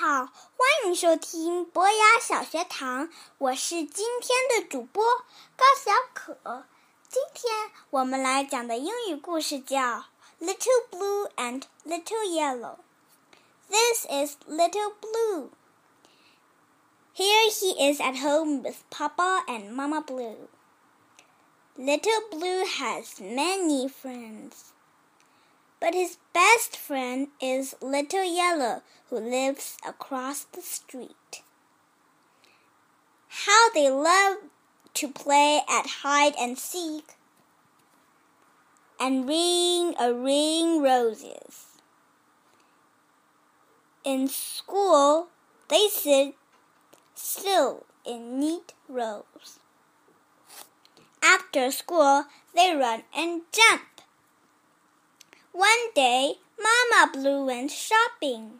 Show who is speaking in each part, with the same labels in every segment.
Speaker 1: 好，欢迎收听博雅小学堂，我是今天的主播高小可。今天我们来讲的英语故事叫《Little Blue and Little Yellow》。This is Little Blue. Here he is at home with Papa and Mama Blue. Little Blue has many friends. But his best friend is Little Yellow, who lives across the street. How they love to play at hide and seek and ring a ring roses. In school, they sit still in neat rows. After school, they run and jump. One day, Mama Blue went shopping.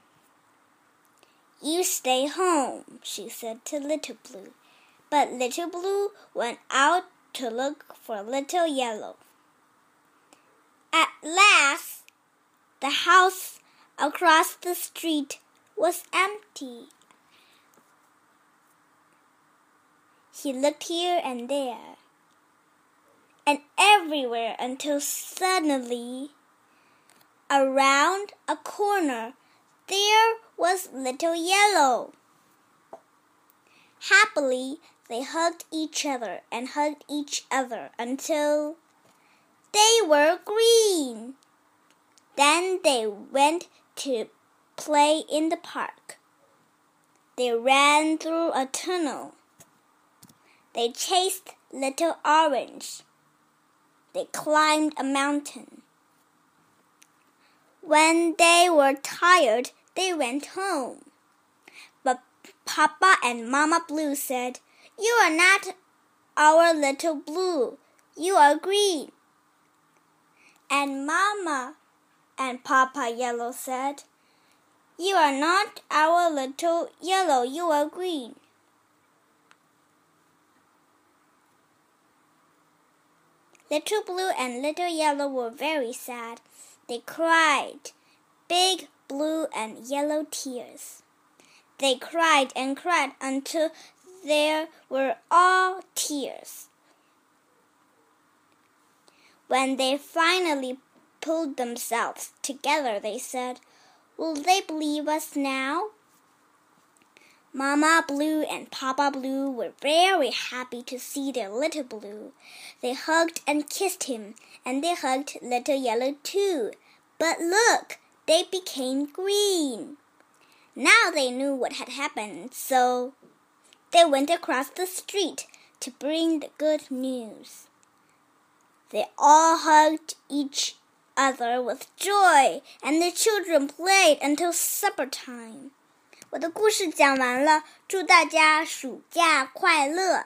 Speaker 1: You stay home, she said to Little Blue. But Little Blue went out to look for Little Yellow. At last, the house across the street was empty. He looked here and there, and everywhere until suddenly Around a corner there was Little Yellow. Happily, they hugged each other and hugged each other until they were green. Then they went to play in the park. They ran through a tunnel. They chased Little Orange. They climbed a mountain. When they were tired, they went home. But Papa and Mama Blue said, You are not our little blue. You are green. And Mama and Papa Yellow said, You are not our little yellow. You are green. Little Blue and Little Yellow were very sad. They cried big blue and yellow tears. They cried and cried until there were all tears. When they finally pulled themselves together, they said, Will they believe us now? Mama Blue and Papa Blue were very happy to see their little Blue. They hugged and kissed him, and they hugged Little Yellow too. But look, they became green. Now they knew what had happened, so they went across the street to bring the good news. They all hugged each other with joy, and the children played until supper time. 我的故事讲完了，祝大家暑假快乐！